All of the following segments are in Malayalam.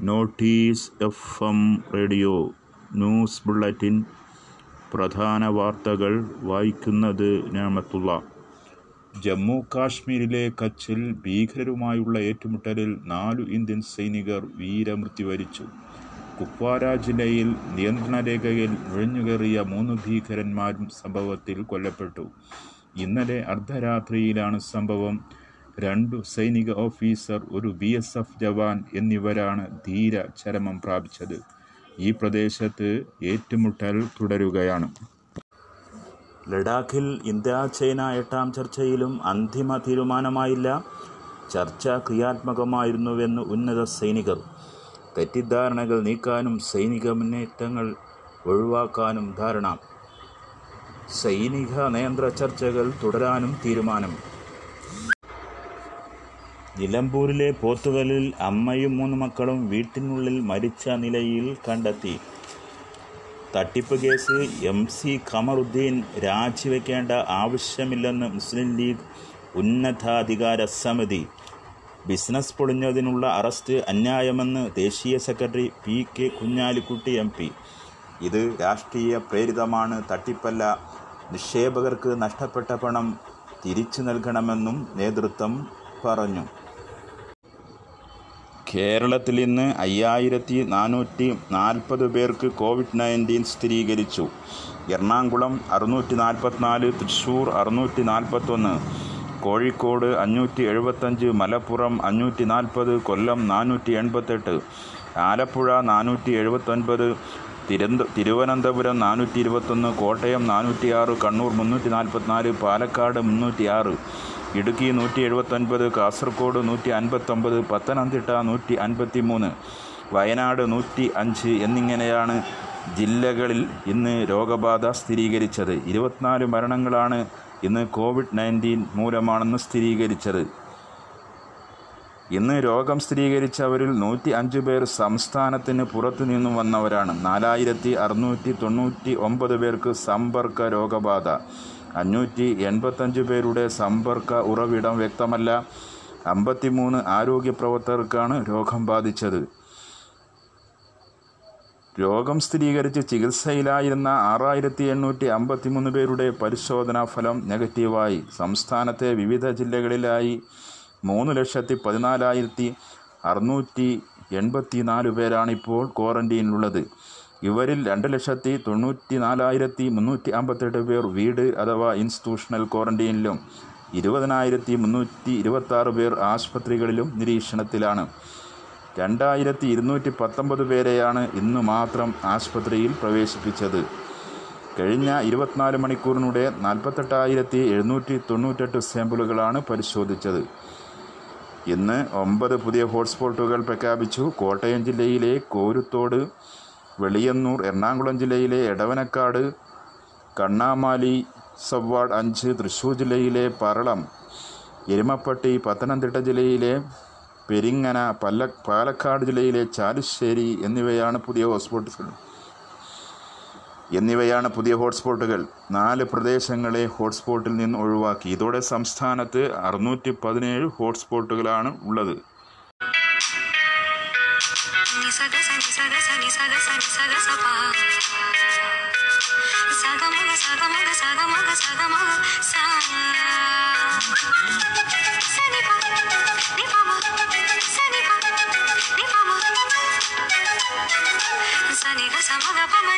Notice F M radio news bulletin പ്രധാന വാർത്തകൾ വായിക്കുന്നത് ഞാമത്തുള്ള. ജമ്മു കാശ്മീരിലെ കച്ചിൽ ഭീകരരുമായുള്ള ഏറ്റുമുട്ടലിൽ നാലു ഇന്ത്യൻ സൈനികർ വീരമൃത്യു വരിച്ചു. കുപ്വാര ജില്ലയിൽ നിയന്ത്രണ രേഖയിൽ നുഴഞ്ഞുകയറിയ മൂന്ന് ഭീകരന്മാരും സംഭവത്തിൽ കൊല്ലപ്പെട്ടു. ഇന്നലെ അർദ്ധരാത്രിയിലാണ് സംഭവം. രണ്ടു സൈനിക ഓഫീസർ ഒരു ബി എസ് എഫ് ജവാൻ എന്നിവരാണ് ധീര ചരമം പ്രാപിച്ചത്. ഈ പ്രദേശത്ത് ഏറ്റുമുട്ടൽ തുടരുകയാണ്. ലഡാക്കിൽ ഇന്ത്യ ചൈന എട്ടാം ചർച്ചയിലും അന്തിമ തീരുമാനമായില്ല. ചർച്ച ക്രിയാത്മകമായിരുന്നുവെന്ന് ഉന്നത സൈനികർ. തെറ്റിദ്ധാരണകൾ നീക്കാനും സൈനിക മുന്നേറ്റങ്ങൾ ഒഴിവാക്കാനും ധാരണ. സൈനിക നയന്ത്ര ചർച്ചകൾ തുടരാനും തീരുമാനം. നിലമ്പൂരിലെ പോത്തുകലിൽ അമ്മയും മൂന്ന് മക്കളും വീട്ടിനുള്ളിൽ മരിച്ച നിലയിൽ കണ്ടെത്തി. തട്ടിപ്പ് കേസ് എം സി ഖമറുദ്ദീൻ രാജിവെക്കേണ്ട ആവശ്യമില്ലെന്ന് മുസ്ലിം ലീഗ് ഉന്നതാധികാര സമിതി. ബിസിനസ് പൊളിഞ്ഞതിനുള്ള അറസ്റ്റ് അന്യായമെന്ന് ദേശീയ secretary P K Kunhalikutty M P. ഇത് രാഷ്ട്രീയ പ്രേരിതമാണ്. തട്ടിപ്പല്ല. നിക്ഷേപകർക്ക് നഷ്ടപ്പെട്ട പണം തിരിച്ചു നൽകണമെന്നും നേതൃത്വം പറഞ്ഞു. കേരളത്തിൽ ഇന്ന് അയ്യായിരത്തി നാനൂറ്റി നാൽപ്പത് പേർക്ക് കോവിഡ് നയന്റീൻ സ്ഥിരീകരിച്ചു. എറണാകുളം അറുന്നൂറ്റി നാൽപ്പത്തിനാല് തൃശ്ശൂർ അറുന്നൂറ്റി നാൽപ്പത്തൊന്ന് കോഴിക്കോട് അഞ്ഞൂറ്റി എഴുപത്തഞ്ച് മലപ്പുറം അഞ്ഞൂറ്റി നാൽപ്പത് കൊല്ലം നാനൂറ്റി എൺപത്തെട്ട് ആലപ്പുഴ നാനൂറ്റി എഴുപത്തൊൻപത് തിരുവനന്ത തിരുവനന്തപുരം നാനൂറ്റി ഇരുപത്തൊന്ന് കോട്ടയം നാനൂറ്റിയാറ് കണ്ണൂർ മുന്നൂറ്റി നാൽപ്പത്തിനാല് പാലക്കാട് മുന്നൂറ്റിയാറ് ഇടുക്കി നൂറ്റി എഴുപത്തൊൻപത് കാസർഗോഡ് നൂറ്റി അൻപത്തൊമ്പത് പത്തനംതിട്ട നൂറ്റി അൻപത്തി മൂന്ന് വയനാട് നൂറ്റി അഞ്ച് എന്നിങ്ങനെയാണ് ജില്ലകളിൽ ഇന്ന് രോഗബാധ സ്ഥിരീകരിച്ചത്. ഇരുപത്തിനാല് മരണങ്ങളാണ് ഇന്ന് കോവിഡ് നയന്റീൻ മൂലമാണെന്ന് സ്ഥിരീകരിച്ചത്. ഇന്ന് രോഗം സ്ഥിരീകരിച്ചവരിൽ നൂറ്റി അഞ്ച് പേർ സംസ്ഥാനത്തിന് പുറത്തു നിന്നും വന്നവരാണ്. നാലായിരത്തി അറുന്നൂറ്റി തൊണ്ണൂറ്റി ഒമ്പത് പേർക്ക് സമ്പർക്ക രോഗബാധ. അഞ്ഞൂറ്റി എൺപത്തഞ്ച് പേരുടെ സമ്പർക്ക ഉറവിടം വ്യക്തമല്ല. അമ്പത്തിമൂന്ന് ആരോഗ്യ പ്രവർത്തകർക്കാണ് രോഗം ബാധിച്ചത്. രോഗം സ്ഥിരീകരിച്ച് ചികിത്സയിലായിരുന്ന ആറായിരത്തി എണ്ണൂറ്റി അമ്പത്തിമൂന്ന് പേരുടെ പരിശോധനാ ഫലം നെഗറ്റീവായി. സംസ്ഥാനത്തെ വിവിധ ജില്ലകളിലായി മൂന്ന് ലക്ഷത്തി പതിനാലായിരത്തി അറുന്നൂറ്റി എൺപത്തി നാല് പേരാണിപ്പോൾ ക്വാറന്റീനിലുള്ളത്. ഇവരിൽ രണ്ട് ലക്ഷത്തി തൊണ്ണൂറ്റി നാലായിരത്തി മുന്നൂറ്റി അമ്പത്തെട്ട് പേർ വീട് അഥവാ ഇൻസ്റ്റിറ്റ്യൂഷണൽ ക്വാറന്റീനിലും ഇരുപതിനായിരത്തി മുന്നൂറ്റി ഇരുപത്താറ് പേർ ആശുപത്രികളിലും നിരീക്ഷണത്തിലാണ്. രണ്ടായിരത്തി ഇരുന്നൂറ്റി പത്തൊമ്പത് പേരെയാണ് ഇന്ന് മാത്രം ആശുപത്രിയിൽ പ്രവേശിപ്പിച്ചത്. കഴിഞ്ഞ ഇരുപത്തിനാല് മണിക്കൂറിനൂടെ നാൽപ്പത്തെട്ടായിരത്തി എഴുന്നൂറ്റി തൊണ്ണൂറ്റെട്ട് സാമ്പിളുകളാണ് പരിശോധിച്ചത്. ഇന്ന് ഒമ്പത് പുതിയ ഹോട്ട്സ്പോട്ടുകൾ പ്രഖ്യാപിച്ചു. കോട്ടയം ജില്ലയിലെ കോരുത്തോട് വെളിയന്നൂർ എറണാകുളം ജില്ലയിലെ എടവനക്കാട് കണ്ണാമാലി സബ്വാർഡ് അഞ്ച് തൃശ്ശൂർ ജില്ലയിലെ പറളം എരുമപ്പട്ടി പത്തനംതിട്ട ജില്ലയിലെ പെരിങ്ങന പല്ല പാലക്കാട് ജില്ലയിലെ ചാലുശ്ശേരി എന്നിവയാണ് പുതിയ ഹോട്ട്സ്പോട്ടുകൾ. എന്നിവയാണ് പുതിയ ഹോട്ട്സ്പോട്ടുകൾ. നാല് പ്രദേശങ്ങളെ ഹോട്ട്സ്പോട്ടിൽ നിന്ന് ഒഴിവാക്കി. ഇതോടെ സംസ്ഥാനത്ത് അറുന്നൂറ്റി പതിനേഴ് ഹോട്ട്സ്പോട്ടുകളാണ് ഉള്ളത്. Sunny, the summer, the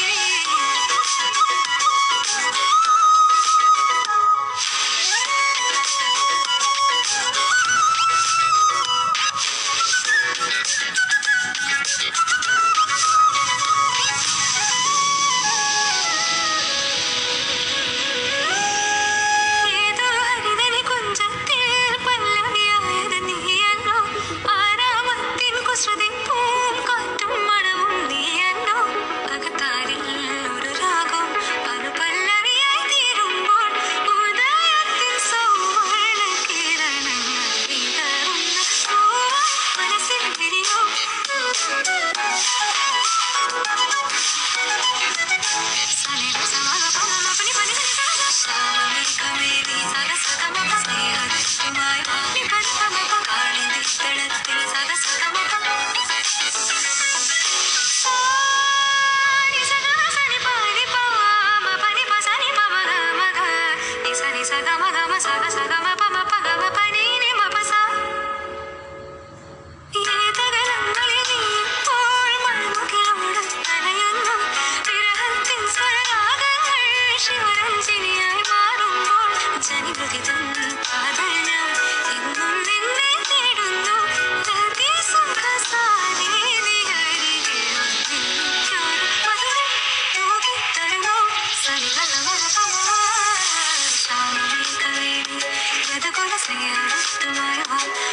singing this to my heart.